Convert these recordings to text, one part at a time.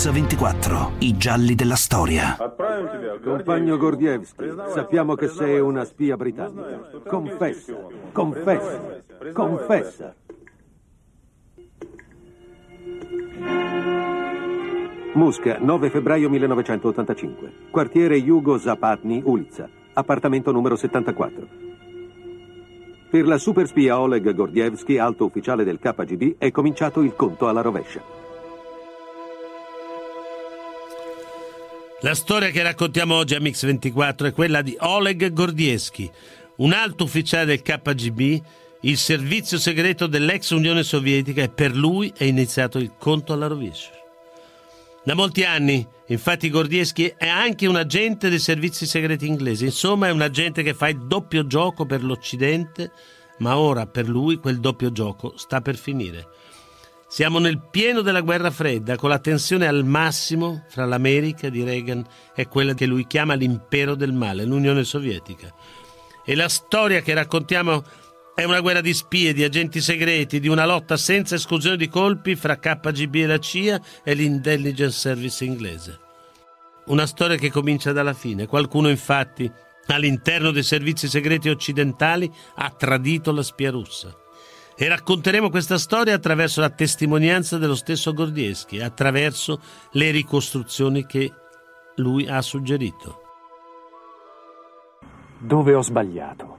MX24, i gialli della storia. Compagno Gordievski, sappiamo che sei una spia britannica. Confessa, confessa, confessa. Musca, 9 febbraio 1985. Quartiere Yugo Zapatny, Ulica. Appartamento numero 74. Per la superspia Oleg Gordievski, alto ufficiale del KGB, è cominciato il conto alla rovescia. La storia che raccontiamo oggi a Mix24 è quella di Oleg Gordievski, un alto ufficiale del KGB, il servizio segreto dell'ex Unione Sovietica e per lui è iniziato il conto alla rovescia. Da molti anni, infatti, Gordieschi è anche un agente dei servizi segreti inglesi. Insomma, è un agente che fa il doppio gioco per l'Occidente, ma ora per lui quel doppio gioco sta per finire. Siamo nel pieno della guerra fredda, con la tensione al massimo fra l'America di Reagan e quella che lui chiama l'impero del male, l'Unione Sovietica. E la storia che raccontiamo è una guerra di spie, di agenti segreti, di una lotta senza esclusione di colpi fra KGB e la CIA e l'intelligence service inglese. Una storia che comincia dalla fine. Qualcuno infatti all'interno dei servizi segreti occidentali ha tradito la spia russa. E racconteremo questa storia attraverso la testimonianza dello stesso Gordieschi, attraverso le ricostruzioni che lui ha suggerito. Dove ho sbagliato?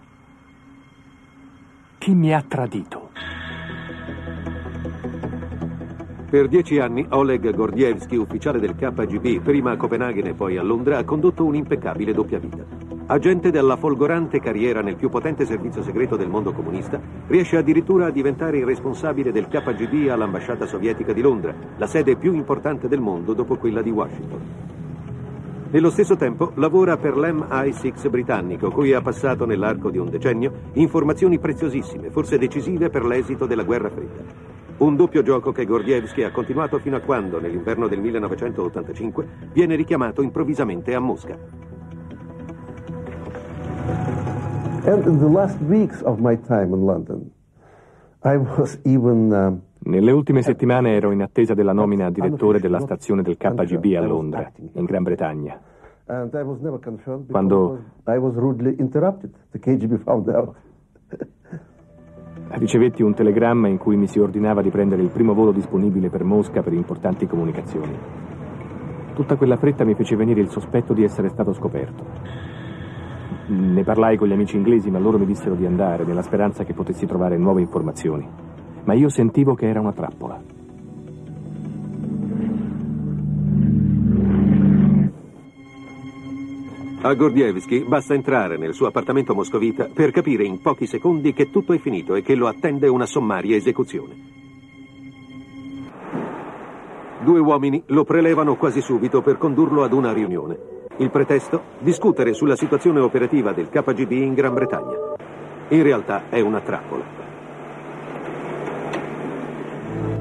Chi mi ha tradito? Per dieci anni Oleg Gordievski, ufficiale del KGB, prima a Copenaghen e poi a Londra, ha condotto un'impeccabile doppia vita. Agente della folgorante carriera nel più potente servizio segreto del mondo comunista, riesce addirittura a diventare il responsabile del KGB all'ambasciata sovietica di Londra, la sede più importante del mondo dopo quella di Washington. Nello stesso tempo lavora per l'MI6 britannico, cui ha passato nell'arco di un decennio informazioni preziosissime, forse decisive per l'esito della guerra fredda. Un doppio gioco che Gordievski ha continuato fino a quando, nell'inverno del 1985, viene richiamato improvvisamente a Mosca. Nelle ultime settimane ero in attesa della nomina a direttore della stazione del KGB a Londra, in Gran Bretagna. Quando ricevetti un telegramma in cui mi si ordinava di prendere il primo volo disponibile per Mosca per importanti comunicazioni. Tutta quella fretta mi fece venire il sospetto di essere stato scoperto. Ne parlai con gli amici inglesi, ma loro mi dissero di andare, nella speranza che potessi trovare nuove informazioni ma io sentivo che era una trappola. A Gordievski basta entrare nel suo appartamento moscovita per capire in pochi secondi che tutto è finito e che lo attende una sommaria esecuzione. Due uomini lo prelevano quasi subito per condurlo ad una riunione. Il pretesto? Discutere sulla situazione operativa del KGB in Gran Bretagna. In realtà è una trappola.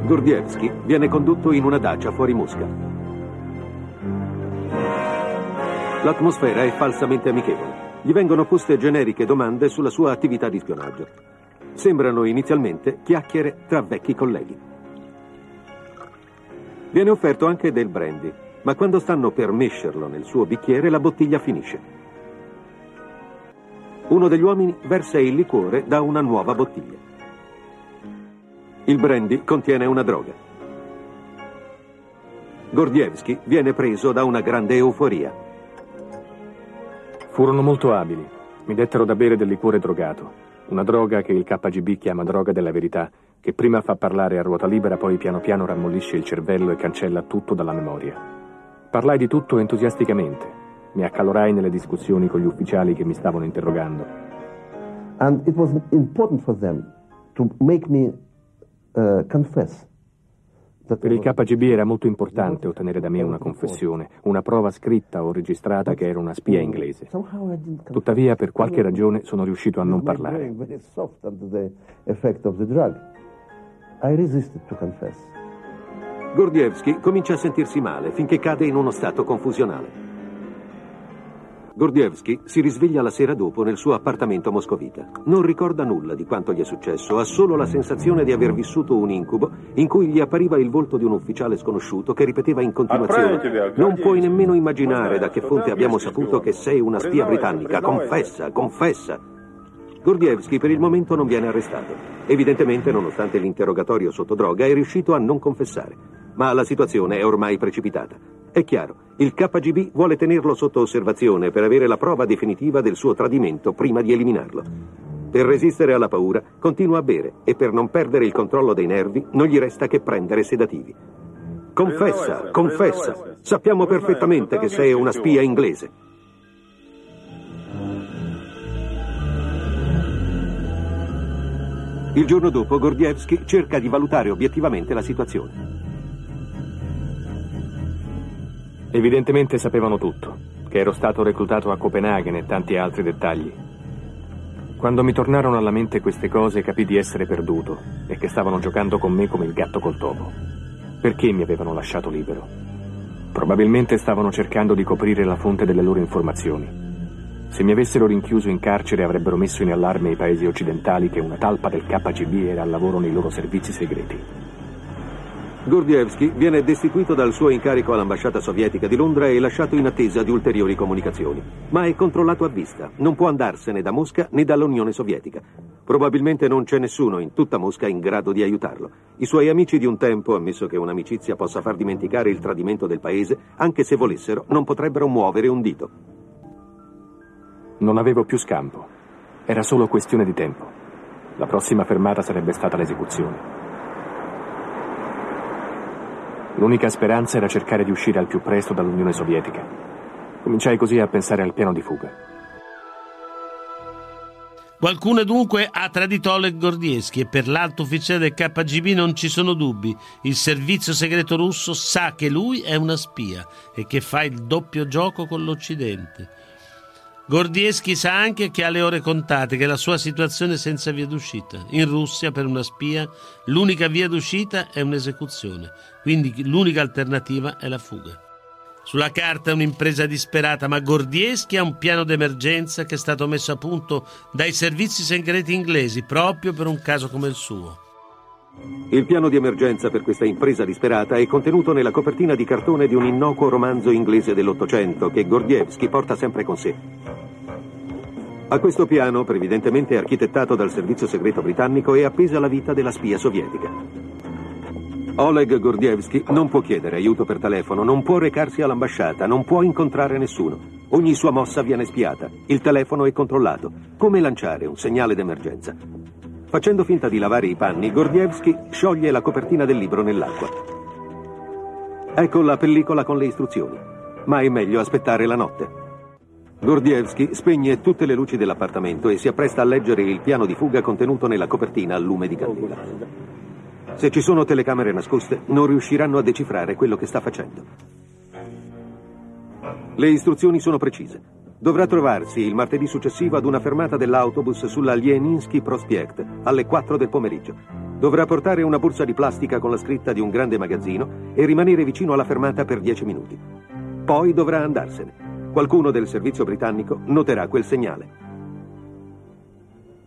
Gordievski viene condotto in una dacia fuori Mosca. L'atmosfera è falsamente amichevole. Gli vengono poste generiche domande sulla sua attività di spionaggio. Sembrano inizialmente chiacchiere tra vecchi colleghi. Viene offerto anche del brandy, ma quando stanno per mescerlo nel suo bicchiere la bottiglia finisce. Uno degli uomini versa il liquore da una nuova bottiglia. Il brandy contiene una droga. Gordievski viene preso da una grande euforia. Furono molto abili. Mi dettero da bere del liquore drogato. Una droga che il KGB chiama droga della verità, che prima fa parlare a ruota libera, poi piano piano rammollisce il cervello e cancella tutto dalla memoria. Parlai di tutto entusiasticamente. Mi accalorai nelle discussioni con gli ufficiali che mi stavano interrogando. And it was important for them to make me uh, confess. Per il KGB era molto importante ottenere da me una confessione, una prova scritta o registrata che ero una spia inglese. Tuttavia, per qualche ragione, sono riuscito a non parlare. Gordievski comincia a sentirsi male finché cade in uno stato confusionale. Gordievsky si risveglia la sera dopo nel suo appartamento moscovita. Non ricorda nulla di quanto gli è successo, ha solo la sensazione di aver vissuto un incubo in cui gli appariva il volto di un ufficiale sconosciuto che ripeteva in continuazione Non puoi nemmeno immaginare da che fonte abbiamo saputo che sei una spia britannica. Confessa, confessa. Gordievsky per il momento non viene arrestato. Evidentemente, nonostante l'interrogatorio sotto droga, è riuscito a non confessare. Ma la situazione è ormai precipitata. È chiaro, il KGB vuole tenerlo sotto osservazione per avere la prova definitiva del suo tradimento prima di eliminarlo. Per resistere alla paura, continua a bere e per non perdere il controllo dei nervi non gli resta che prendere sedativi. Confessa, confessa. Sappiamo perfettamente che sei una spia inglese. Il giorno dopo Gordievsky cerca di valutare obiettivamente la situazione. Evidentemente sapevano tutto, che ero stato reclutato a Copenaghen e tanti altri dettagli. Quando mi tornarono alla mente queste cose capì di essere perduto e che stavano giocando con me come il gatto col topo. Perché mi avevano lasciato libero? Probabilmente stavano cercando di coprire la fonte delle loro informazioni. Se mi avessero rinchiuso in carcere avrebbero messo in allarme i paesi occidentali che una talpa del KGB era al lavoro nei loro servizi segreti. Gordievsky viene destituito dal suo incarico all'ambasciata sovietica di Londra e lasciato in attesa di ulteriori comunicazioni. Ma è controllato a vista, non può andarsene da Mosca né dall'Unione Sovietica. Probabilmente non c'è nessuno in tutta Mosca in grado di aiutarlo. I suoi amici di un tempo, ammesso che un'amicizia possa far dimenticare il tradimento del paese, anche se volessero, non potrebbero muovere un dito. Non avevo più scampo. Era solo questione di tempo. La prossima fermata sarebbe stata l'esecuzione. L'unica speranza era cercare di uscire al più presto dall'Unione Sovietica. Cominciai così a pensare al piano di fuga. Qualcuno dunque ha tradito Oleg Gordieschi e per l'alto ufficiale del KGB non ci sono dubbi. Il servizio segreto russo sa che lui è una spia e che fa il doppio gioco con l'Occidente. Gordieschi sa anche che ha le ore contate, che la sua situazione è senza via d'uscita. In Russia, per una spia, l'unica via d'uscita è un'esecuzione, quindi l'unica alternativa è la fuga. Sulla carta è un'impresa disperata, ma Gordieschi ha un piano d'emergenza che è stato messo a punto dai servizi segreti inglesi proprio per un caso come il suo. Il piano di emergenza per questa impresa disperata è contenuto nella copertina di cartone di un innocuo romanzo inglese dell'Ottocento che Gordievsky porta sempre con sé. A questo piano, previdentemente architettato dal servizio segreto britannico, è appesa la vita della spia sovietica. Oleg Gordievsky non può chiedere aiuto per telefono, non può recarsi all'ambasciata, non può incontrare nessuno. Ogni sua mossa viene spiata, il telefono è controllato. Come lanciare un segnale d'emergenza? Facendo finta di lavare i panni, Gordievsky scioglie la copertina del libro nell'acqua. Ecco la pellicola con le istruzioni. Ma è meglio aspettare la notte. Gordievsky spegne tutte le luci dell'appartamento e si appresta a leggere il piano di fuga contenuto nella copertina a lume di candela. Se ci sono telecamere nascoste, non riusciranno a decifrare quello che sta facendo. Le istruzioni sono precise. Dovrà trovarsi il martedì successivo ad una fermata dell'autobus sulla Lieninsky Prospekt alle 4 del pomeriggio. Dovrà portare una borsa di plastica con la scritta di un grande magazzino e rimanere vicino alla fermata per 10 minuti. Poi dovrà andarsene. Qualcuno del servizio britannico noterà quel segnale.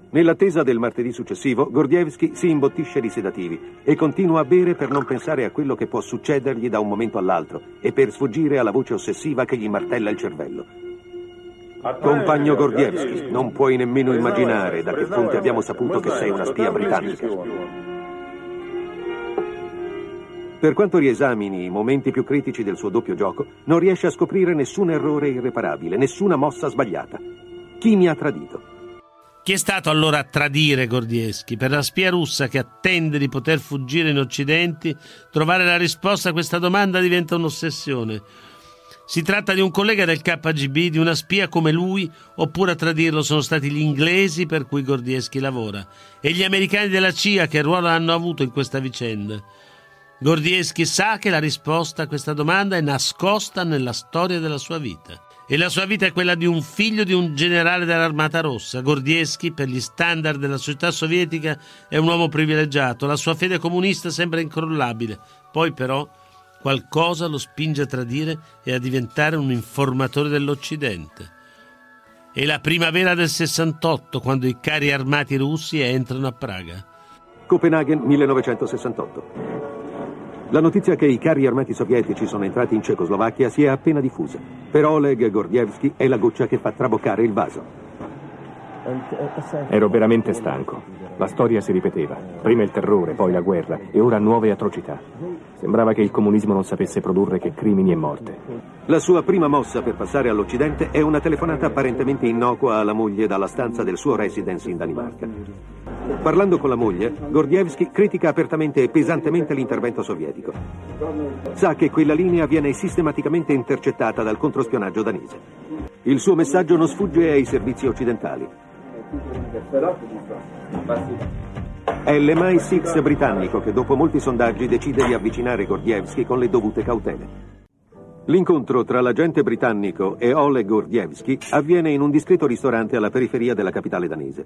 Nell'attesa del martedì successivo, Gordievsky si imbottisce di sedativi e continua a bere per non pensare a quello che può succedergli da un momento all'altro e per sfuggire alla voce ossessiva che gli martella il cervello. Compagno Gordievsky, non puoi nemmeno immaginare da che fonte abbiamo saputo che sei una spia britannica. Per quanto riesamini i momenti più critici del suo doppio gioco, non riesce a scoprire nessun errore irreparabile, nessuna mossa sbagliata. Chi mi ha tradito? Chi è stato allora a tradire Gordieschi? Per la spia russa che attende di poter fuggire in Occidente, trovare la risposta a questa domanda diventa un'ossessione. Si tratta di un collega del KGB, di una spia come lui, oppure a tradirlo sono stati gli inglesi per cui Gordieschi lavora e gli americani della CIA che ruolo hanno avuto in questa vicenda. Gordieschi sa che la risposta a questa domanda è nascosta nella storia della sua vita. E la sua vita è quella di un figlio di un generale dell'Armata Rossa. Gordieschi, per gli standard della società sovietica, è un uomo privilegiato. La sua fede comunista sembra incrollabile. Poi però qualcosa lo spinge a tradire e a diventare un informatore dell'Occidente. È la primavera del 68 quando i carri armati russi entrano a Praga. Copenaghen 1968. La notizia che i carri armati sovietici sono entrati in Cecoslovacchia si è appena diffusa. Per Oleg Gordievsky è la goccia che fa traboccare il vaso. Ero veramente stanco. La storia si ripeteva. Prima il terrore, poi la guerra e ora nuove atrocità. Sembrava che il comunismo non sapesse produrre che crimini e morte. La sua prima mossa per passare all'Occidente è una telefonata apparentemente innocua alla moglie dalla stanza del suo residence in Danimarca. Parlando con la moglie, Gordievsky critica apertamente e pesantemente l'intervento sovietico. Sa che quella linea viene sistematicamente intercettata dal controspionaggio danese. Il suo messaggio non sfugge ai servizi occidentali. È l'MI6 britannico che dopo molti sondaggi decide di avvicinare Gordievsky con le dovute cautele. L'incontro tra l'agente britannico e Oleg Gordievsky avviene in un discreto ristorante alla periferia della capitale danese.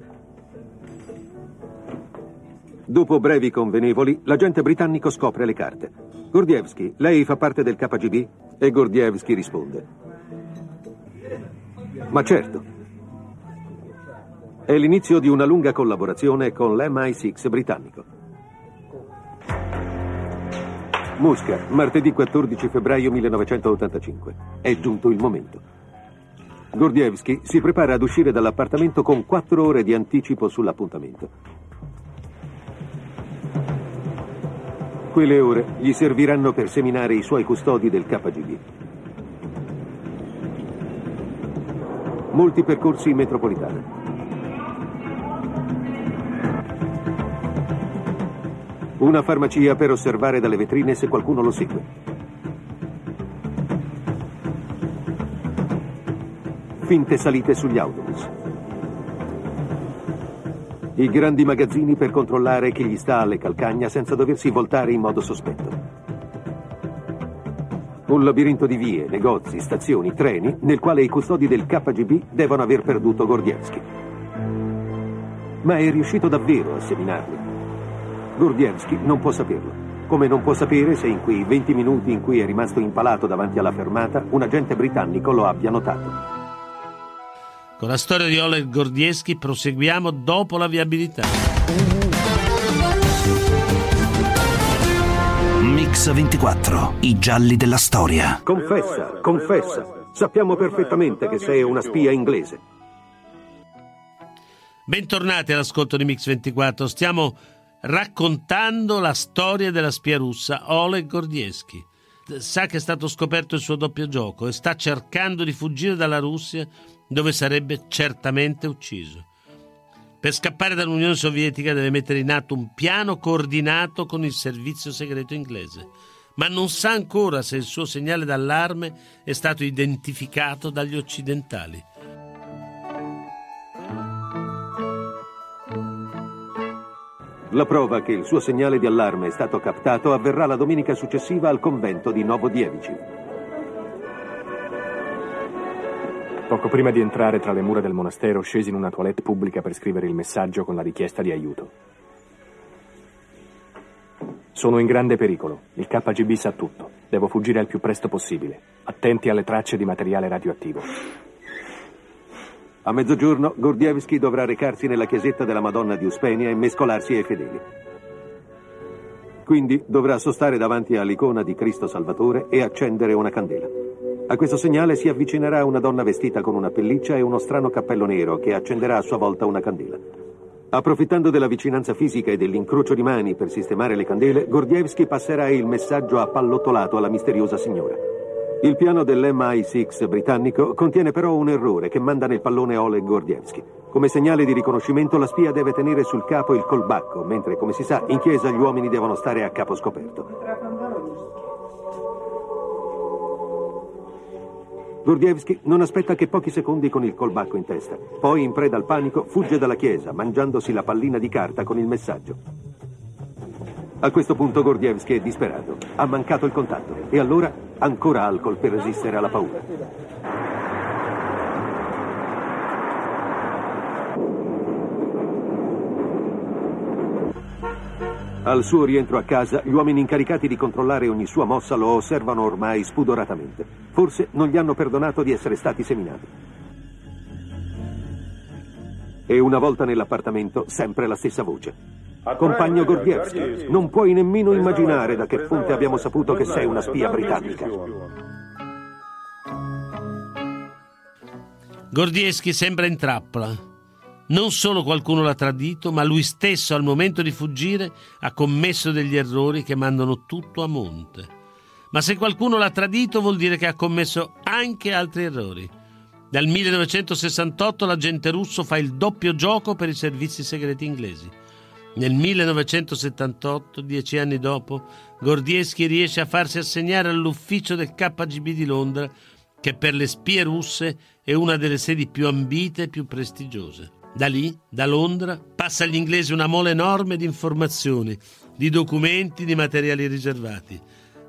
Dopo brevi convenevoli, l'agente britannico scopre le carte. Gordievsky, lei fa parte del KGB? E Gordievsky risponde. Ma certo. È l'inizio di una lunga collaborazione con l'MI6 britannico. Mosca, martedì 14 febbraio 1985. È giunto il momento. Gordievsky si prepara ad uscire dall'appartamento con quattro ore di anticipo sull'appuntamento. Quelle ore gli serviranno per seminare i suoi custodi del KGB. Molti percorsi in metropolitana. Una farmacia per osservare dalle vetrine se qualcuno lo segue. Finte salite sugli autobus. I grandi magazzini per controllare chi gli sta alle calcagna senza doversi voltare in modo sospetto. Un labirinto di vie, negozi, stazioni, treni, nel quale i custodi del KGB devono aver perduto Gordievsky. Ma è riuscito davvero a seminarli. Gordievsky non può saperlo. Come non può sapere se in quei 20 minuti in cui è rimasto impalato davanti alla fermata un agente britannico lo abbia notato. Con la storia di Oleg Gordievsky proseguiamo dopo la viabilità. Mix 24, i gialli della storia. Confessa, confessa. Sappiamo perfettamente che sei una spia inglese. Bentornati all'ascolto di Mix 24. Stiamo raccontando la storia della spia russa Oleg Gordievsky. Sa che è stato scoperto il suo doppio gioco e sta cercando di fuggire dalla Russia dove sarebbe certamente ucciso. Per scappare dall'Unione Sovietica deve mettere in atto un piano coordinato con il servizio segreto inglese, ma non sa ancora se il suo segnale d'allarme è stato identificato dagli occidentali. La prova che il suo segnale di allarme è stato captato avverrà la domenica successiva al convento di Novodievici. Poco prima di entrare tra le mura del monastero scesi in una toilette pubblica per scrivere il messaggio con la richiesta di aiuto. Sono in grande pericolo. Il KGB sa tutto. Devo fuggire al più presto possibile. Attenti alle tracce di materiale radioattivo. A mezzogiorno Gordievsky dovrà recarsi nella chiesetta della Madonna di Uspenia e mescolarsi ai fedeli. Quindi dovrà sostare davanti all'icona di Cristo Salvatore e accendere una candela. A questo segnale si avvicinerà una donna vestita con una pelliccia e uno strano cappello nero che accenderà a sua volta una candela. Approfittando della vicinanza fisica e dell'incrocio di mani per sistemare le candele, Gordievsky passerà il messaggio appallottolato alla misteriosa signora. Il piano dell'MI6 britannico contiene però un errore che manda nel pallone Oleg Gordievsky. Come segnale di riconoscimento la spia deve tenere sul capo il colbacco, mentre come si sa in chiesa gli uomini devono stare a capo scoperto. Gordievsky non aspetta che pochi secondi con il colbacco in testa. Poi, in preda al panico, fugge dalla chiesa, mangiandosi la pallina di carta con il messaggio. A questo punto Gordievsky è disperato. Ha mancato il contatto. E allora ancora alcol per resistere alla paura. Al suo rientro a casa, gli uomini incaricati di controllare ogni sua mossa lo osservano ormai spudoratamente. Forse non gli hanno perdonato di essere stati seminati. E una volta nell'appartamento, sempre la stessa voce. Compagno Gordievsky, non puoi nemmeno immaginare da che fonte abbiamo saputo che sei una spia britannica. Gordieschi sembra in trappola. Non solo qualcuno l'ha tradito, ma lui stesso al momento di fuggire ha commesso degli errori che mandano tutto a monte. Ma se qualcuno l'ha tradito vuol dire che ha commesso anche altri errori. Dal 1968 l'agente russo fa il doppio gioco per i servizi segreti inglesi. Nel 1978, dieci anni dopo, Gordieschi riesce a farsi assegnare all'ufficio del KGB di Londra, che per le spie russe è una delle sedi più ambite e più prestigiose. Da lì, da Londra, passa agli inglesi una mole enorme di informazioni, di documenti, di materiali riservati.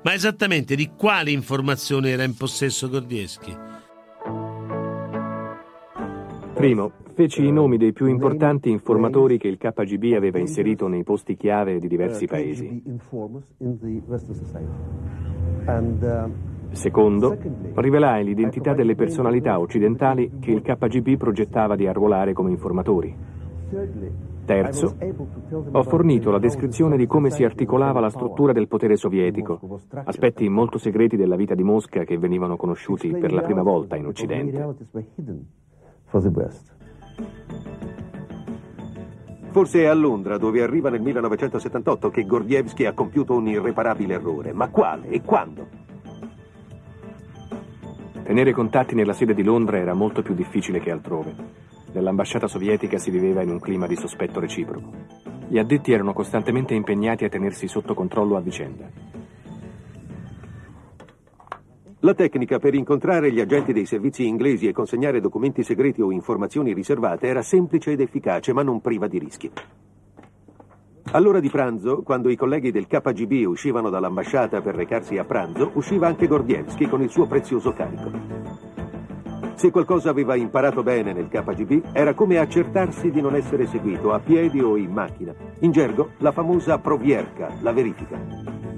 Ma esattamente di quali informazioni era in possesso Gordieschi? Primo, feci i nomi dei più importanti informatori che il KGB aveva inserito nei posti chiave di diversi paesi. Secondo, rivelai l'identità delle personalità occidentali che il KGB progettava di arruolare come informatori. Terzo, ho fornito la descrizione di come si articolava la struttura del potere sovietico, aspetti molto segreti della vita di Mosca che venivano conosciuti per la prima volta in Occidente. Forse è a Londra, dove arriva nel 1978, che Gordievsky ha compiuto un irreparabile errore. Ma quale e quando? Tenere contatti nella sede di Londra era molto più difficile che altrove. Nell'ambasciata sovietica si viveva in un clima di sospetto reciproco. Gli addetti erano costantemente impegnati a tenersi sotto controllo a vicenda. La tecnica per incontrare gli agenti dei servizi inglesi e consegnare documenti segreti o informazioni riservate era semplice ed efficace, ma non priva di rischi. All'ora di pranzo, quando i colleghi del KGB uscivano dall'ambasciata per recarsi a pranzo, usciva anche Gordievsky con il suo prezioso carico. Se qualcosa aveva imparato bene nel KGB, era come accertarsi di non essere seguito a piedi o in macchina. In gergo, la famosa provierca, la verifica.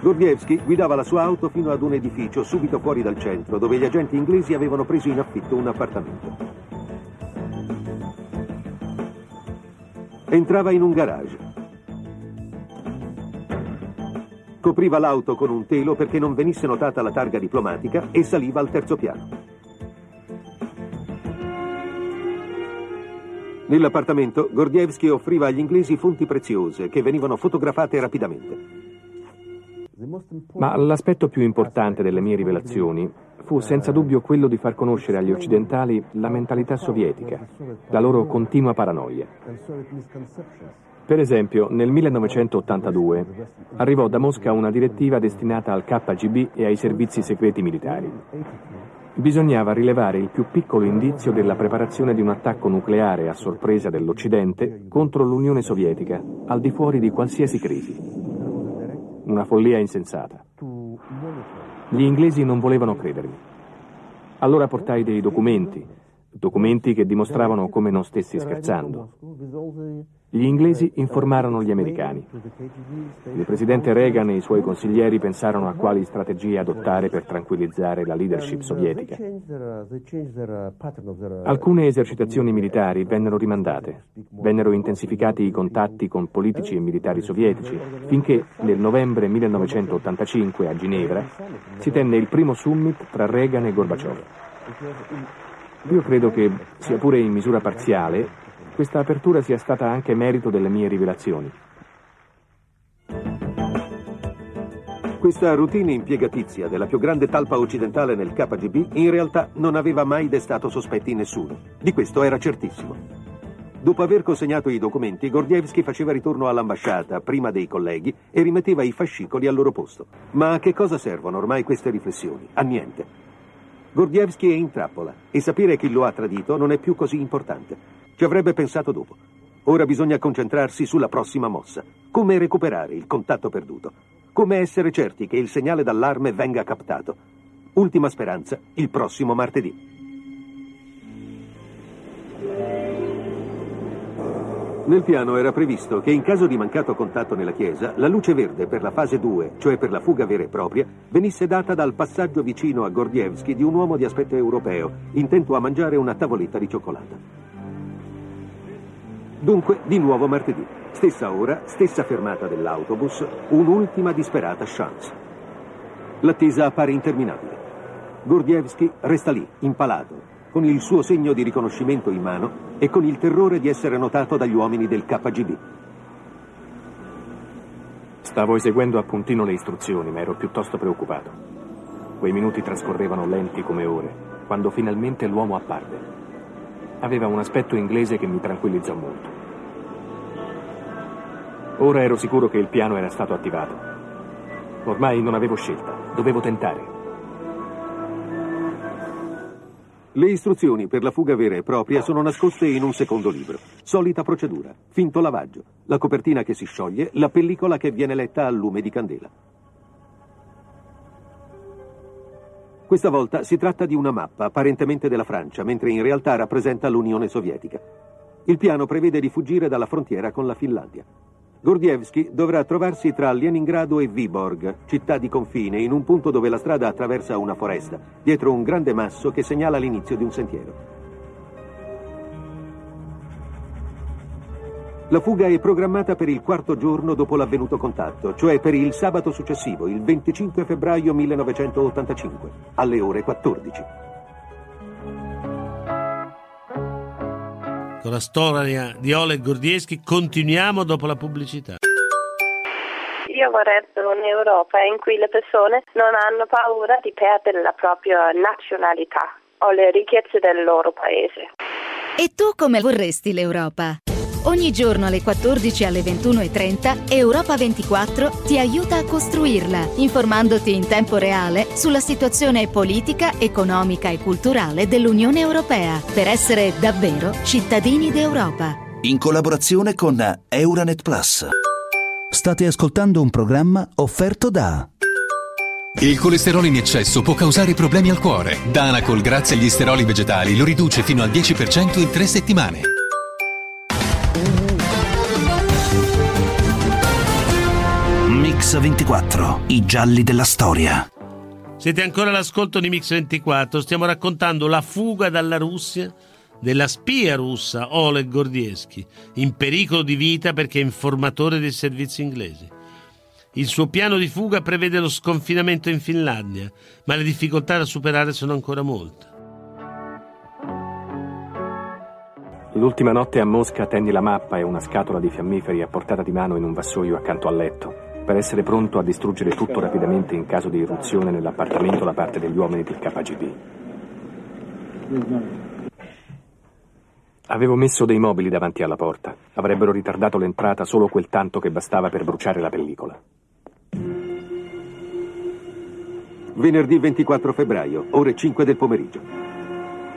Gordievsky guidava la sua auto fino ad un edificio subito fuori dal centro, dove gli agenti inglesi avevano preso in affitto un appartamento. Entrava in un garage. Copriva l'auto con un telo perché non venisse notata la targa diplomatica e saliva al terzo piano. Nell'appartamento, Gordievsky offriva agli inglesi fonti preziose che venivano fotografate rapidamente. Ma l'aspetto più importante delle mie rivelazioni fu senza dubbio quello di far conoscere agli occidentali la mentalità sovietica, la loro continua paranoia. Per esempio, nel 1982 arrivò da Mosca una direttiva destinata al KGB e ai servizi segreti militari. Bisognava rilevare il più piccolo indizio della preparazione di un attacco nucleare a sorpresa dell'Occidente contro l'Unione Sovietica, al di fuori di qualsiasi crisi. Una follia insensata. Gli inglesi non volevano credermi. Allora portai dei documenti, documenti che dimostravano come non stessi scherzando. Gli inglesi informarono gli americani. Il presidente Reagan e i suoi consiglieri pensarono a quali strategie adottare per tranquillizzare la leadership sovietica. Alcune esercitazioni militari vennero rimandate, vennero intensificati i contatti con politici e militari sovietici, finché nel novembre 1985 a Ginevra si tenne il primo summit tra Reagan e Gorbaciov. Io credo che, sia pure in misura parziale, questa apertura sia stata anche merito delle mie rivelazioni. Questa routine impiegatizia della più grande talpa occidentale nel KGB in realtà non aveva mai destato sospetti in nessuno. Di questo era certissimo. Dopo aver consegnato i documenti, Gordievsky faceva ritorno all'ambasciata, prima dei colleghi, e rimetteva i fascicoli al loro posto. Ma a che cosa servono ormai queste riflessioni? A niente. Gordievsky è in trappola e sapere chi lo ha tradito non è più così importante. Ci avrebbe pensato dopo. Ora bisogna concentrarsi sulla prossima mossa. Come recuperare il contatto perduto. Come essere certi che il segnale d'allarme venga captato. Ultima speranza, il prossimo martedì. 1 Nel piano era previsto che in caso di mancato contatto nella chiesa, la luce verde per la fase 2, cioè per la fuga vera e propria, venisse data dal passaggio vicino a Gordievsky di un uomo di aspetto europeo, intento a mangiare una tavoletta di cioccolata. Dunque, di nuovo martedì. Stessa ora, stessa fermata dell'autobus, un'ultima disperata chance. L'attesa appare interminabile. Gordievsky resta lì, impalato, con il suo segno di riconoscimento in mano e con il terrore di essere notato dagli uomini del KGB. Stavo eseguendo a puntino le istruzioni, ma ero piuttosto preoccupato. Quei minuti trascorrevano lenti come ore, quando finalmente l'uomo apparve. Aveva un aspetto inglese che mi tranquillizzò molto. Ora ero sicuro che il piano era stato attivato. Ormai non avevo scelta, dovevo tentare. Le istruzioni per la fuga vera e propria sono nascoste in un secondo libro. Solita procedura, finto lavaggio, la copertina che si scioglie, la pellicola che viene letta a lume di candela. Questa volta si tratta di una mappa apparentemente della Francia, mentre in realtà rappresenta l'Unione Sovietica. Il piano prevede di fuggire dalla frontiera con la Finlandia. Gordievsky dovrà trovarsi tra Leningrado e Viborg, città di confine, in un punto dove la strada attraversa una foresta, dietro un grande masso che segnala l'inizio di un sentiero. La fuga è programmata per il quarto giorno dopo l'avvenuto contatto, cioè per il sabato successivo, il 25 febbraio 1985, alle ore 14. Con la storia di Oleg Gordieschi continuiamo dopo la pubblicità. Io vorrei un'Europa in cui le persone non hanno paura di perdere la propria nazionalità o le ricchezze del loro paese. E tu come vorresti l'Europa? Ogni giorno alle 14 e alle 21.30 Europa 24 ti aiuta a costruirla, informandoti in tempo reale sulla situazione politica, economica e culturale dell'Unione Europea, per essere davvero cittadini d'Europa. In collaborazione con Euronet Plus. State ascoltando un programma offerto da il colesterolo in eccesso può causare problemi al cuore. Danacol, grazie agli steroli vegetali, lo riduce fino al 10% in tre settimane. Mix 24, i gialli della storia. Siete ancora all'ascolto di Mix 24, stiamo raccontando la fuga dalla Russia della spia russa Oleg Gordieschi, in pericolo di vita perché è informatore dei servizi inglesi. Il suo piano di fuga prevede lo sconfinamento in Finlandia, ma le difficoltà da superare sono ancora molte. L'ultima notte a Mosca tendi la mappa e una scatola di fiammiferi a portata di mano in un vassoio accanto al letto per essere pronto a distruggere tutto rapidamente in caso di irruzione nell'appartamento da parte degli uomini del KGB. Avevo messo dei mobili davanti alla porta. Avrebbero ritardato l'entrata solo quel tanto che bastava per bruciare la pellicola. Venerdì 24 febbraio, ore 5 del pomeriggio.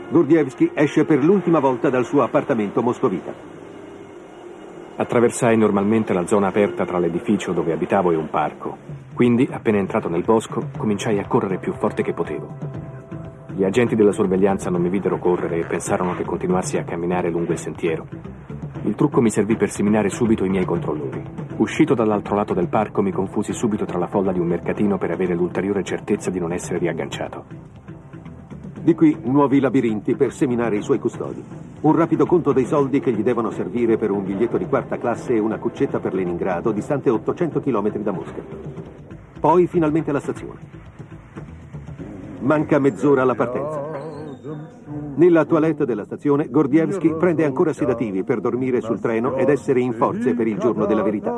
Gordievsky esce per l'ultima volta dal suo appartamento moscovita. Attraversai normalmente la zona aperta tra l'edificio dove abitavo e un parco. Quindi, appena entrato nel bosco, cominciai a correre più forte che potevo. Gli agenti della sorveglianza non mi videro correre e pensarono che continuassi a camminare lungo il sentiero. Il trucco mi servì per seminare subito i miei controllori. Uscito dall'altro lato del parco mi confusi subito tra la folla di un mercatino per avere l'ulteriore certezza di non essere riagganciato. Di qui nuovi labirinti per seminare i suoi custodi. Un rapido conto dei soldi che gli devono servire per un biglietto di quarta classe e una cuccetta per Leningrado, distante 800 km da Mosca. Poi finalmente la stazione. Manca mezz'ora alla partenza. Nella toilette della stazione, Gordievsky prende ancora sedativi per dormire sul treno ed essere in forze per il giorno della verità.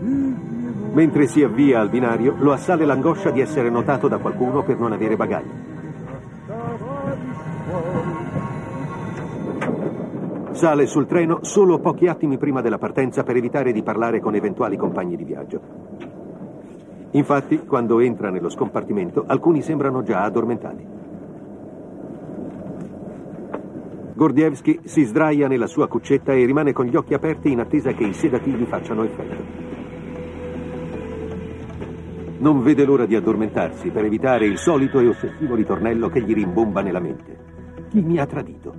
Mentre si avvia al binario, lo assale l'angoscia di essere notato da qualcuno per non avere bagagli. Sale sul treno solo pochi attimi prima della partenza per evitare di parlare con eventuali compagni di viaggio. Infatti, quando entra nello scompartimento, alcuni sembrano già addormentati. Gordievsky si sdraia nella sua cuccetta e rimane con gli occhi aperti in attesa che i sedativi facciano effetto. Non vede l'ora di addormentarsi per evitare il solito e ossessivo ritornello che gli rimbomba nella mente. Chi mi ha tradito?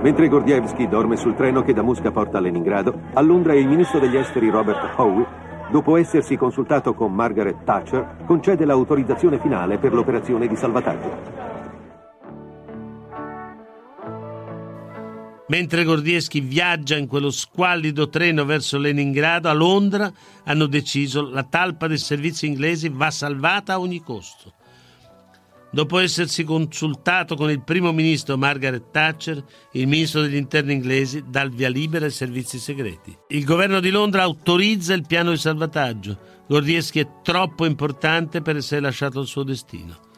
Mentre Gordievsky dorme sul treno che da Mosca porta a Leningrado, a Londra il ministro degli esteri Robert Howe, dopo essersi consultato con Margaret Thatcher, concede l'autorizzazione finale per l'operazione di salvataggio. Mentre Gordieschi viaggia in quello squallido treno verso Leningrado, a Londra hanno deciso la talpa dei servizi inglesi va salvata a ogni costo. Dopo essersi consultato con il primo ministro Margaret Thatcher, il ministro degli interni inglesi dà il via libera ai servizi segreti. Il governo di Londra autorizza il piano di salvataggio. Gordieschi è troppo importante per essere lasciato al suo destino.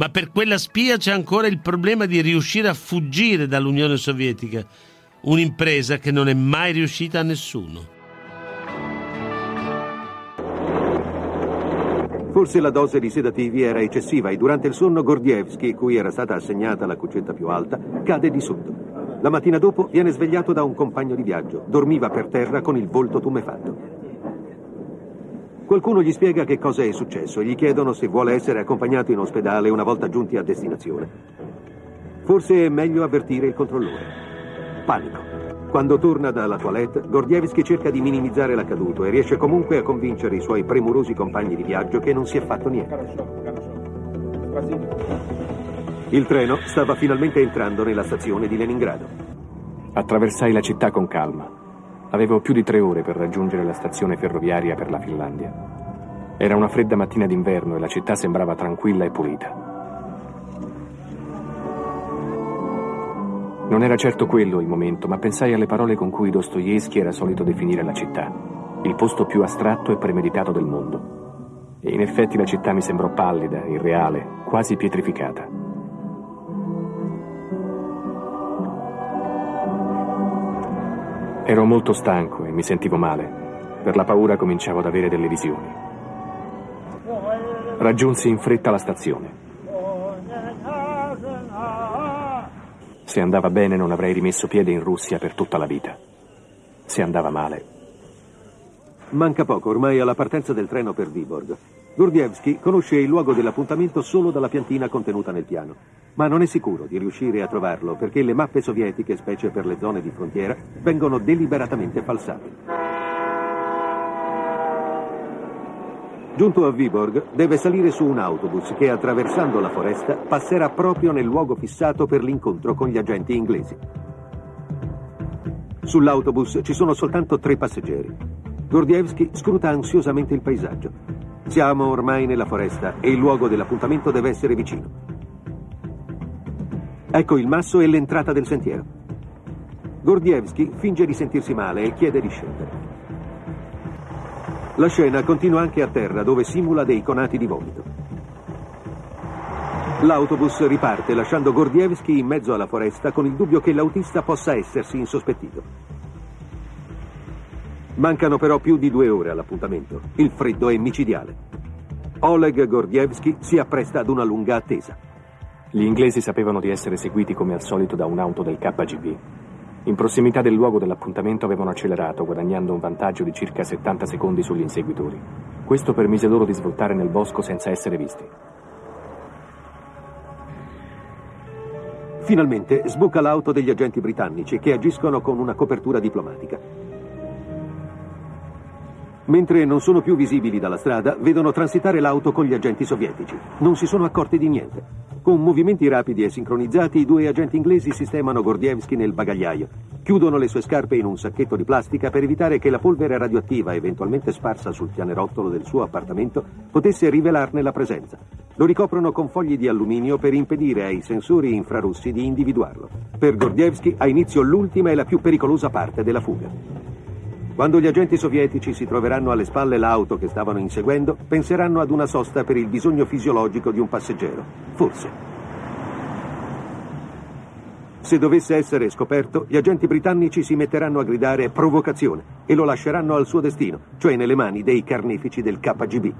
Ma per quella spia c'è ancora il problema di riuscire a fuggire dall'Unione Sovietica, un'impresa che non è mai riuscita a nessuno. Forse la dose di sedativi era eccessiva e durante il sonno Gordievsky, cui era stata assegnata la cuccetta più alta, cade di sotto. La mattina dopo viene svegliato da un compagno di viaggio. Dormiva per terra con il volto tumefatto. Qualcuno gli spiega che cosa è successo e gli chiedono se vuole essere accompagnato in ospedale una volta giunti a destinazione. Forse è meglio avvertire il controllore. Panico. Quando torna dalla toilette, Gordievsky cerca di minimizzare l'accaduto e riesce comunque a convincere i suoi premurosi compagni di viaggio che non si è fatto niente. Il treno stava finalmente entrando nella stazione di Leningrado. Attraversai la città con calma. Avevo più di tre ore per raggiungere la stazione ferroviaria per la Finlandia. Era una fredda mattina d'inverno e la città sembrava tranquilla e pulita. Non era certo quello il momento, ma pensai alle parole con cui Dostoevsky era solito definire la città, il posto più astratto e premeditato del mondo. E in effetti la città mi sembrò pallida, irreale, quasi pietrificata. Ero molto stanco e mi sentivo male. Per la paura cominciavo ad avere delle visioni. Raggiunsi in fretta la stazione. Se andava bene non avrei rimesso piede in Russia per tutta la vita. Se andava male. Manca poco ormai alla partenza del treno per Viborg. Gordievsky conosce il luogo dell'appuntamento solo dalla piantina contenuta nel piano ma non è sicuro di riuscire a trovarlo perché le mappe sovietiche, specie per le zone di frontiera, vengono deliberatamente falsate. Giunto a Viborg, deve salire su un autobus che, attraversando la foresta, passerà proprio nel luogo fissato per l'incontro con gli agenti inglesi. Sull'autobus ci sono soltanto tre passeggeri. Gordievsky scruta ansiosamente il paesaggio. Siamo ormai nella foresta e il luogo dell'appuntamento deve essere vicino. Ecco il masso e l'entrata del sentiero. Gordievsky finge di sentirsi male e chiede di scendere. La scena continua anche a terra, dove simula dei conati di vomito. L'autobus riparte lasciando Gordievsky in mezzo alla foresta con il dubbio che l'autista possa essersi insospettito. Mancano però più di due ore all'appuntamento. Il freddo è micidiale. Oleg Gordievsky si appresta ad una lunga attesa. Gli inglesi sapevano di essere seguiti come al solito da un'auto del KGB. In prossimità del luogo dell'appuntamento avevano accelerato, guadagnando un vantaggio di circa 70 secondi sugli inseguitori. Questo permise loro di svoltare nel bosco senza essere visti. Finalmente sbuca l'auto degli agenti britannici che agiscono con una copertura diplomatica. Mentre non sono più visibili dalla strada, vedono transitare l'auto con gli agenti sovietici. Non si sono accorti di niente. Con movimenti rapidi e sincronizzati, i due agenti inglesi sistemano Gordievsky nel bagagliaio. Chiudono le sue scarpe in un sacchetto di plastica per evitare che la polvere radioattiva, eventualmente sparsa sul pianerottolo del suo appartamento, potesse rivelarne la presenza. Lo ricoprono con fogli di alluminio per impedire ai sensori infrarossi di individuarlo. Per Gordievsky ha inizio l'ultima e la più pericolosa parte della fuga. Quando gli agenti sovietici si troveranno alle spalle l'auto che stavano inseguendo, penseranno ad una sosta per il bisogno fisiologico di un passeggero. Forse. Se dovesse essere scoperto, gli agenti britannici si metteranno a gridare provocazione e lo lasceranno al suo destino, cioè nelle mani dei carnefici del KGB.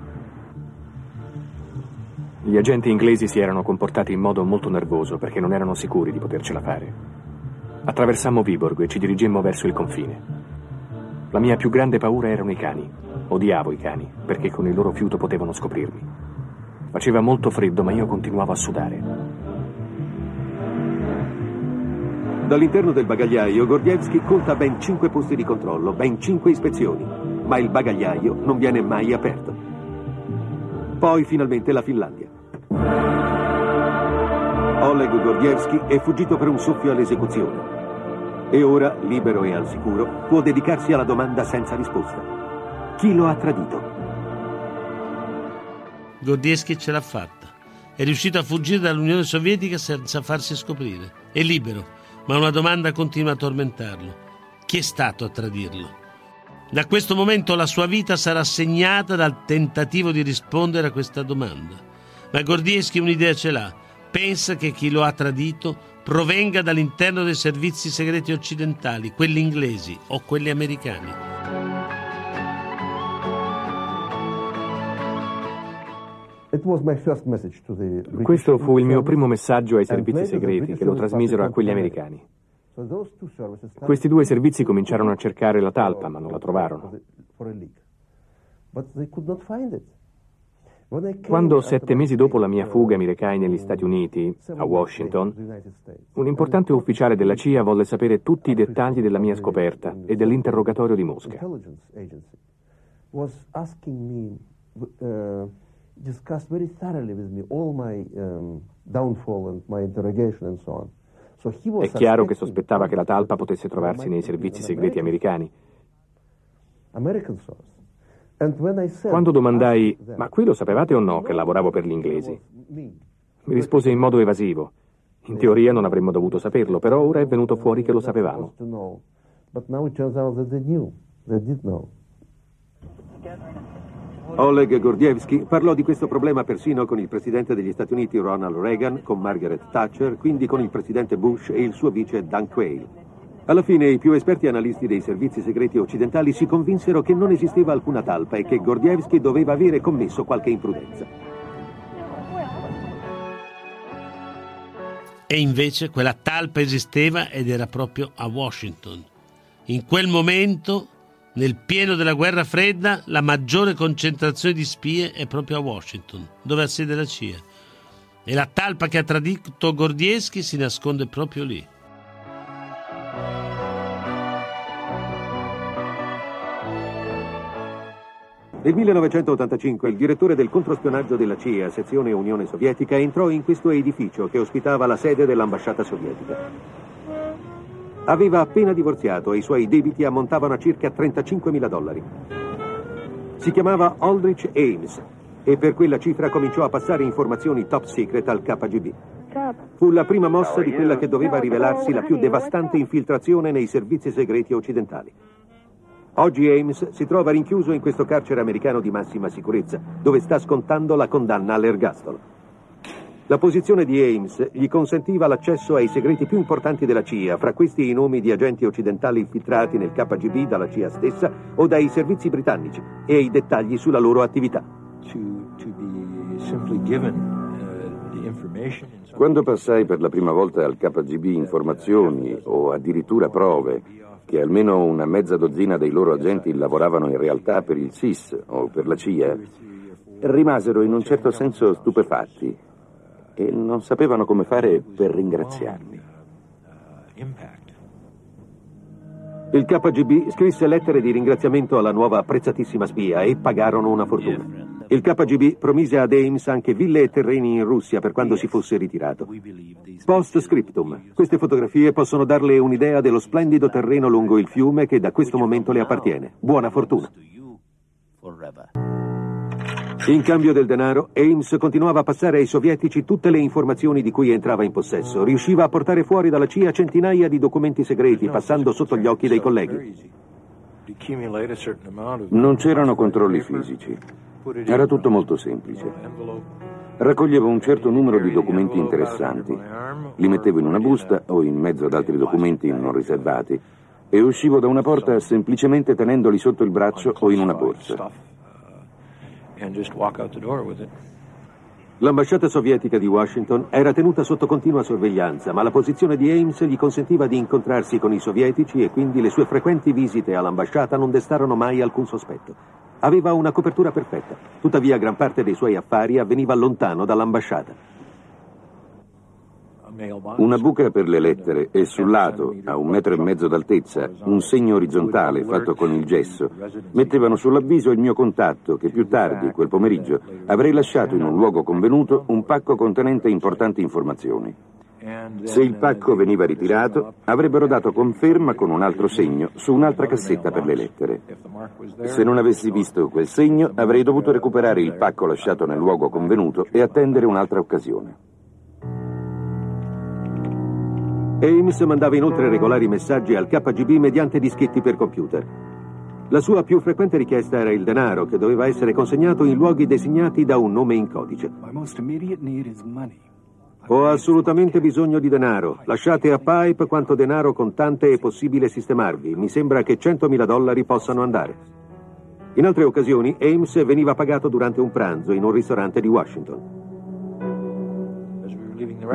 Gli agenti inglesi si erano comportati in modo molto nervoso perché non erano sicuri di potercela fare. Attraversammo Viborg e ci dirigemmo verso il confine. La mia più grande paura erano i cani. Odiavo i cani, perché con il loro fiuto potevano scoprirmi. Faceva molto freddo, ma io continuavo a sudare. Dall'interno del bagagliaio Gordievsky conta ben cinque posti di controllo, ben cinque ispezioni, ma il bagagliaio non viene mai aperto. Poi finalmente la Finlandia. Oleg Gordievsky è fuggito per un soffio all'esecuzione e ora, libero e al sicuro, può dedicarsi alla domanda senza risposta. Chi lo ha tradito? Gordievsky ce l'ha fatta. È riuscito a fuggire dall'Unione Sovietica senza farsi scoprire. È libero, ma una domanda continua a tormentarlo. Chi è stato a tradirlo? Da questo momento la sua vita sarà segnata dal tentativo di rispondere a questa domanda. Ma Gordievsky un'idea ce l'ha. Pensa che chi lo ha tradito provenga dall'interno dei servizi segreti occidentali, quelli inglesi o quelli americani. Questo fu il mio primo messaggio ai servizi segreti che lo trasmisero a quelli americani. Questi due servizi cominciarono a cercare la talpa, ma non la trovarono. Quando sette mesi dopo la mia fuga mi recai negli Stati Uniti, a Washington, un importante ufficiale della CIA volle sapere tutti i dettagli della mia scoperta e dell'interrogatorio di Mosca. È chiaro che sospettava che la talpa potesse trovarsi nei servizi segreti americani. Quando domandai, ma qui lo sapevate o no che lavoravo per gli inglesi? Mi rispose in modo evasivo. In teoria non avremmo dovuto saperlo, però ora è venuto fuori che lo sapevamo. Oleg Gordievsky parlò di questo problema persino con il presidente degli Stati Uniti Ronald Reagan, con Margaret Thatcher, quindi con il presidente Bush e il suo vice Dan Quayle. Alla fine i più esperti analisti dei servizi segreti occidentali si convinsero che non esisteva alcuna talpa e che Gordievsky doveva avere commesso qualche imprudenza. E invece quella talpa esisteva ed era proprio a Washington. In quel momento, nel pieno della guerra fredda, la maggiore concentrazione di spie è proprio a Washington, dove ha sede la CIA. E la talpa che ha tradito Gordievsky si nasconde proprio lì. Nel 1985 il direttore del controspionaggio della CIA, sezione Unione Sovietica, entrò in questo edificio che ospitava la sede dell'ambasciata sovietica. Aveva appena divorziato e i suoi debiti ammontavano a circa 35 mila dollari. Si chiamava Aldrich Ames e per quella cifra cominciò a passare informazioni top secret al KGB. Fu la prima mossa di quella che doveva rivelarsi la più devastante infiltrazione nei servizi segreti occidentali. Oggi Ames si trova rinchiuso in questo carcere americano di massima sicurezza, dove sta scontando la condanna all'ergastolo. La posizione di Ames gli consentiva l'accesso ai segreti più importanti della CIA, fra questi i nomi di agenti occidentali infiltrati nel KGB dalla CIA stessa o dai servizi britannici e i dettagli sulla loro attività. Quando passai per la prima volta al KGB informazioni o addirittura prove che almeno una mezza dozzina dei loro agenti lavoravano in realtà per il SIS o per la CIA, rimasero in un certo senso stupefatti e non sapevano come fare per ringraziarmi. Il KGB scrisse lettere di ringraziamento alla nuova apprezzatissima spia e pagarono una fortuna. Il KGB promise ad Ames anche ville e terreni in Russia per quando si fosse ritirato. Post scriptum. Queste fotografie possono darle un'idea dello splendido terreno lungo il fiume che da questo momento le appartiene. Buona fortuna. In cambio del denaro, Ames continuava a passare ai sovietici tutte le informazioni di cui entrava in possesso. Riusciva a portare fuori dalla CIA centinaia di documenti segreti, passando sotto gli occhi dei colleghi. Non c'erano controlli fisici. Era tutto molto semplice. Raccoglievo un certo numero di documenti interessanti, li mettevo in una busta o in mezzo ad altri documenti non riservati e uscivo da una porta semplicemente tenendoli sotto il braccio o in una borsa. L'ambasciata sovietica di Washington era tenuta sotto continua sorveglianza, ma la posizione di Ames gli consentiva di incontrarsi con i sovietici e quindi le sue frequenti visite all'ambasciata non destarono mai alcun sospetto. Aveva una copertura perfetta, tuttavia gran parte dei suoi affari avveniva lontano dall'ambasciata. Una buca per le lettere e sul lato, a un metro e mezzo d'altezza, un segno orizzontale fatto con il gesso, mettevano sull'avviso il mio contatto che più tardi, quel pomeriggio, avrei lasciato in un luogo convenuto un pacco contenente importanti informazioni. Se il pacco veniva ritirato, avrebbero dato conferma con un altro segno su un'altra cassetta per le lettere. Se non avessi visto quel segno, avrei dovuto recuperare il pacco lasciato nel luogo convenuto e attendere un'altra occasione. Ames mandava inoltre regolari messaggi al KGB mediante dischetti per computer. La sua più frequente richiesta era il denaro, che doveva essere consegnato in luoghi designati da un nome in codice. Ho assolutamente bisogno di denaro. Lasciate a Pipe quanto denaro contante è possibile sistemarvi. Mi sembra che 100.000 dollari possano andare. In altre occasioni, Ames veniva pagato durante un pranzo in un ristorante di Washington.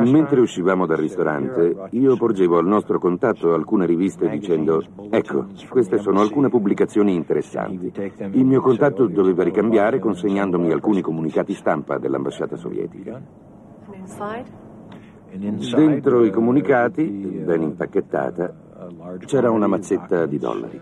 Mentre uscivamo dal ristorante, io porgevo al nostro contatto alcune riviste dicendo ecco, queste sono alcune pubblicazioni interessanti. Il mio contatto doveva ricambiare consegnandomi alcuni comunicati stampa dell'ambasciata sovietica. Dentro i comunicati, ben impacchettata, c'era una mazzetta di dollari.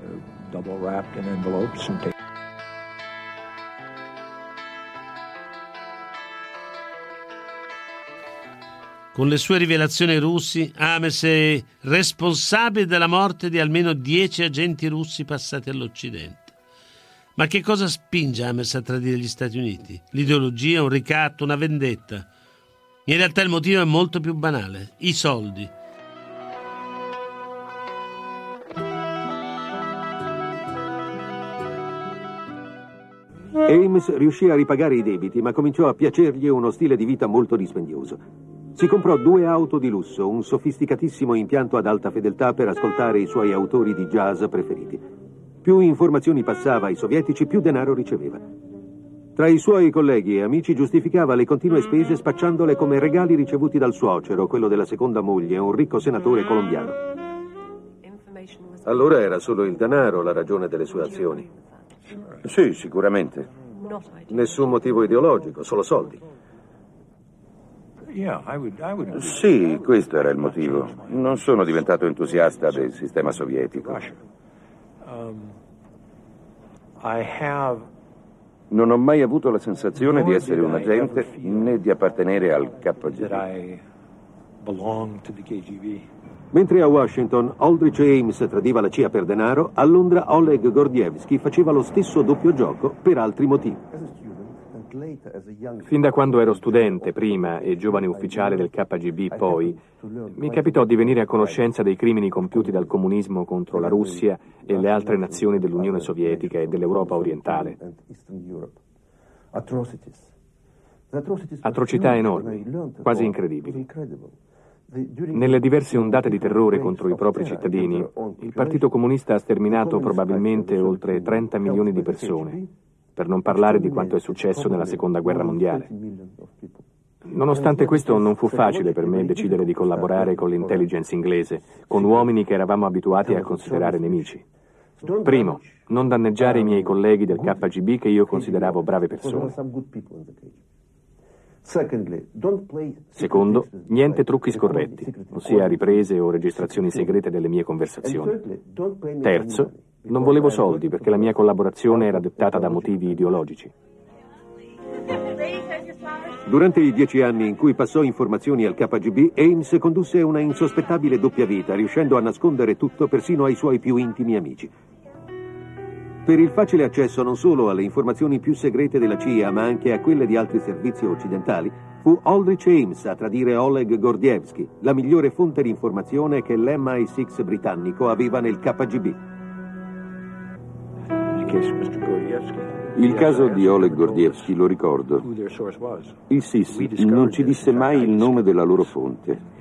Con le sue rivelazioni russi, Ames è responsabile della morte di almeno dieci agenti russi passati all'Occidente. Ma che cosa spinge Ames a tradire gli Stati Uniti? L'ideologia, un ricatto, una vendetta? In realtà il motivo è molto più banale, i soldi. Ames riuscì a ripagare i debiti, ma cominciò a piacergli uno stile di vita molto dispendioso. Si comprò due auto di lusso, un sofisticatissimo impianto ad alta fedeltà per ascoltare i suoi autori di jazz preferiti. Più informazioni passava ai sovietici, più denaro riceveva. Tra i suoi colleghi e amici giustificava le continue spese spacciandole come regali ricevuti dal suocero, quello della seconda moglie, un ricco senatore colombiano. Allora era solo il denaro la ragione delle sue azioni. Sì, sicuramente. Nessun motivo ideologico, solo soldi. Sì, questo era il motivo. Non sono diventato entusiasta del sistema sovietico. Um, non ho mai avuto la sensazione di essere un agente né di appartenere al KGB. Mentre a Washington Aldrich Ames tradiva la CIA per denaro, a Londra Oleg Gordievsky faceva lo stesso doppio gioco per altri motivi. Fin da quando ero studente prima e giovane ufficiale del KGB poi, mi capitò di venire a conoscenza dei crimini compiuti dal comunismo contro la Russia e le altre nazioni dell'Unione Sovietica e dell'Europa orientale. Atrocità enormi, quasi incredibili. Nelle diverse ondate di terrore contro i propri cittadini, il Partito Comunista ha sterminato probabilmente oltre 30 milioni di persone per non parlare di quanto è successo nella Seconda Guerra Mondiale. Nonostante questo non fu facile per me decidere di collaborare con l'intelligence inglese, con uomini che eravamo abituati a considerare nemici. Primo, non danneggiare i miei colleghi del KGB che io consideravo brave persone. Secondo, niente trucchi scorretti, ossia riprese o registrazioni segrete delle mie conversazioni. Terzo, non volevo soldi perché la mia collaborazione era dettata da motivi ideologici. Durante i dieci anni in cui passò informazioni al KGB, Ames condusse una insospettabile doppia vita, riuscendo a nascondere tutto persino ai suoi più intimi amici. Per il facile accesso non solo alle informazioni più segrete della CIA, ma anche a quelle di altri servizi occidentali, fu Aldrich Ames a tradire Oleg Gordievsky, la migliore fonte di informazione che l'MI6 britannico aveva nel KGB. Il caso di Oleg Gordievsky lo ricordo. Il SIS non ci disse mai il nome della loro fonte.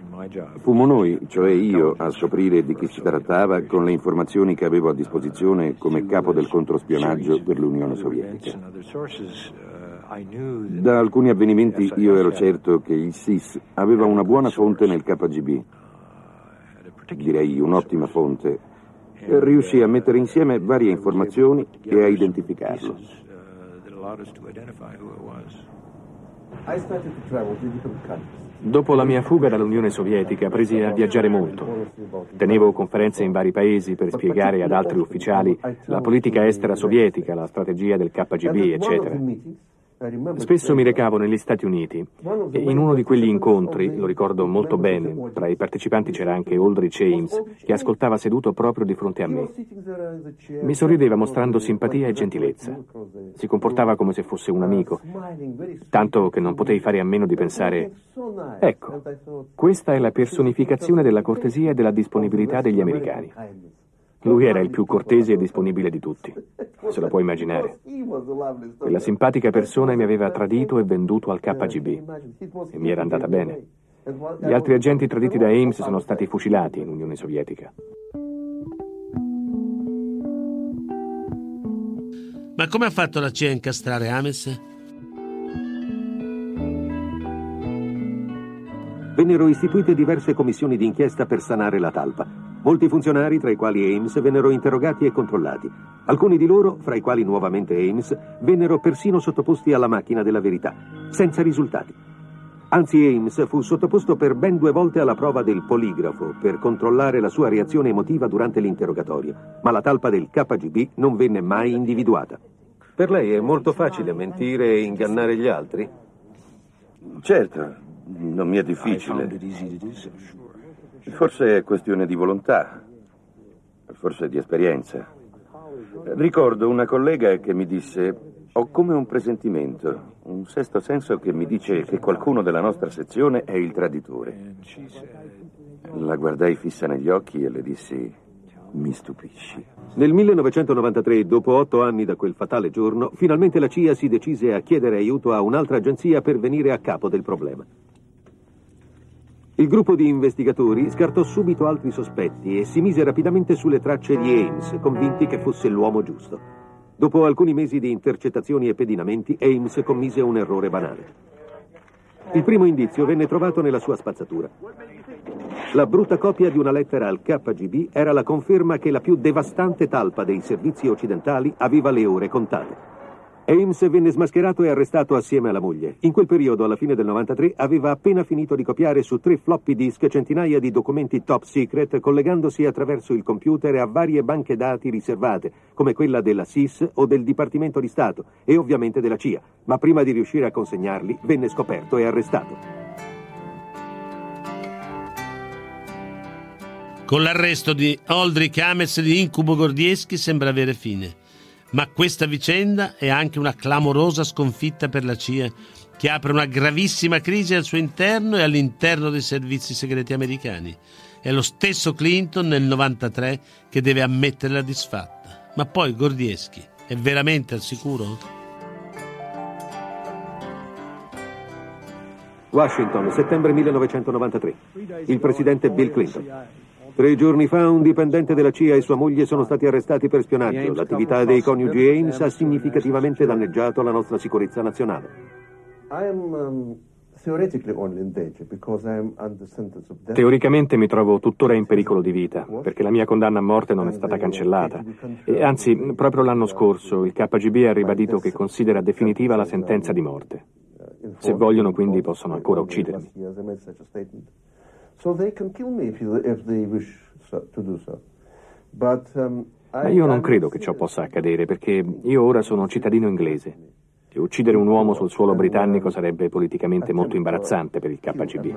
Fummo noi, cioè io, a scoprire di chi si trattava con le informazioni che avevo a disposizione come capo del controspionaggio per l'Unione Sovietica. Da alcuni avvenimenti io ero certo che il SIS aveva una buona fonte nel KGB. Direi un'ottima fonte riuscì a mettere insieme varie informazioni e a identificarlo. Dopo la mia fuga dall'Unione Sovietica presi a viaggiare molto. Tenevo conferenze in vari paesi per spiegare ad altri ufficiali la politica estera sovietica, la strategia del KGB, eccetera. Spesso mi recavo negli Stati Uniti e in uno di quegli incontri, lo ricordo molto bene, tra i partecipanti c'era anche Aldrich Ames, che ascoltava seduto proprio di fronte a me. Mi sorrideva mostrando simpatia e gentilezza. Si comportava come se fosse un amico, tanto che non potei fare a meno di pensare, ecco, questa è la personificazione della cortesia e della disponibilità degli americani. Lui era il più cortese e disponibile di tutti, se lo puoi immaginare. Quella simpatica persona mi aveva tradito e venduto al KGB e mi era andata bene. Gli altri agenti traditi da Ames sono stati fucilati in Unione Sovietica. Ma come ha fatto la CIA a incastrare Ames? Vennero istituite diverse commissioni d'inchiesta per sanare la talpa. Molti funzionari, tra i quali Ames, vennero interrogati e controllati. Alcuni di loro, fra i quali nuovamente Ames, vennero persino sottoposti alla macchina della verità, senza risultati. Anzi, Ames fu sottoposto per ben due volte alla prova del poligrafo per controllare la sua reazione emotiva durante l'interrogatorio, ma la talpa del KGB non venne mai individuata. Per lei è molto facile mentire e ingannare gli altri? Certo, non mi è difficile. Forse è questione di volontà, forse di esperienza. Ricordo una collega che mi disse, ho come un presentimento, un sesto senso che mi dice che qualcuno della nostra sezione è il traditore. La guardai fissa negli occhi e le dissi, mi stupisci. Nel 1993, dopo otto anni da quel fatale giorno, finalmente la CIA si decise a chiedere aiuto a un'altra agenzia per venire a capo del problema. Il gruppo di investigatori scartò subito altri sospetti e si mise rapidamente sulle tracce di Ames, convinti che fosse l'uomo giusto. Dopo alcuni mesi di intercettazioni e pedinamenti, Ames commise un errore banale. Il primo indizio venne trovato nella sua spazzatura. La brutta copia di una lettera al KGB era la conferma che la più devastante talpa dei servizi occidentali aveva le ore contate. Ames venne smascherato e arrestato assieme alla moglie. In quel periodo, alla fine del 93, aveva appena finito di copiare su tre floppy disk centinaia di documenti top secret collegandosi attraverso il computer a varie banche dati riservate, come quella della SIS o del Dipartimento di Stato e ovviamente della CIA. Ma prima di riuscire a consegnarli, venne scoperto e arrestato. Con l'arresto di Aldrich Ames di Incubo Gordieschi sembra avere fine. Ma questa vicenda è anche una clamorosa sconfitta per la CIA, che apre una gravissima crisi al suo interno e all'interno dei servizi segreti americani. È lo stesso Clinton nel 93 che deve ammetterla disfatta. Ma poi Gordieschi è veramente al sicuro? Washington, settembre 1993. Il presidente Bill Clinton. Tre giorni fa un dipendente della CIA e sua moglie sono stati arrestati per spionaggio. L'attività dei coniugi Ames ha significativamente danneggiato la nostra sicurezza nazionale. Um, Teoricamente mi trovo tuttora in pericolo di vita, perché la mia condanna a morte non è stata cancellata. E anzi, proprio l'anno scorso il KGB ha ribadito che considera definitiva la sentenza di morte. Se vogliono, quindi, possono ancora uccidermi. So they can kill me if, you, if they wish so, to do so. But, um, Ma io non credo che ciò possa accadere perché io ora sono cittadino inglese e uccidere un uomo sul suolo britannico sarebbe politicamente molto imbarazzante per il KGB.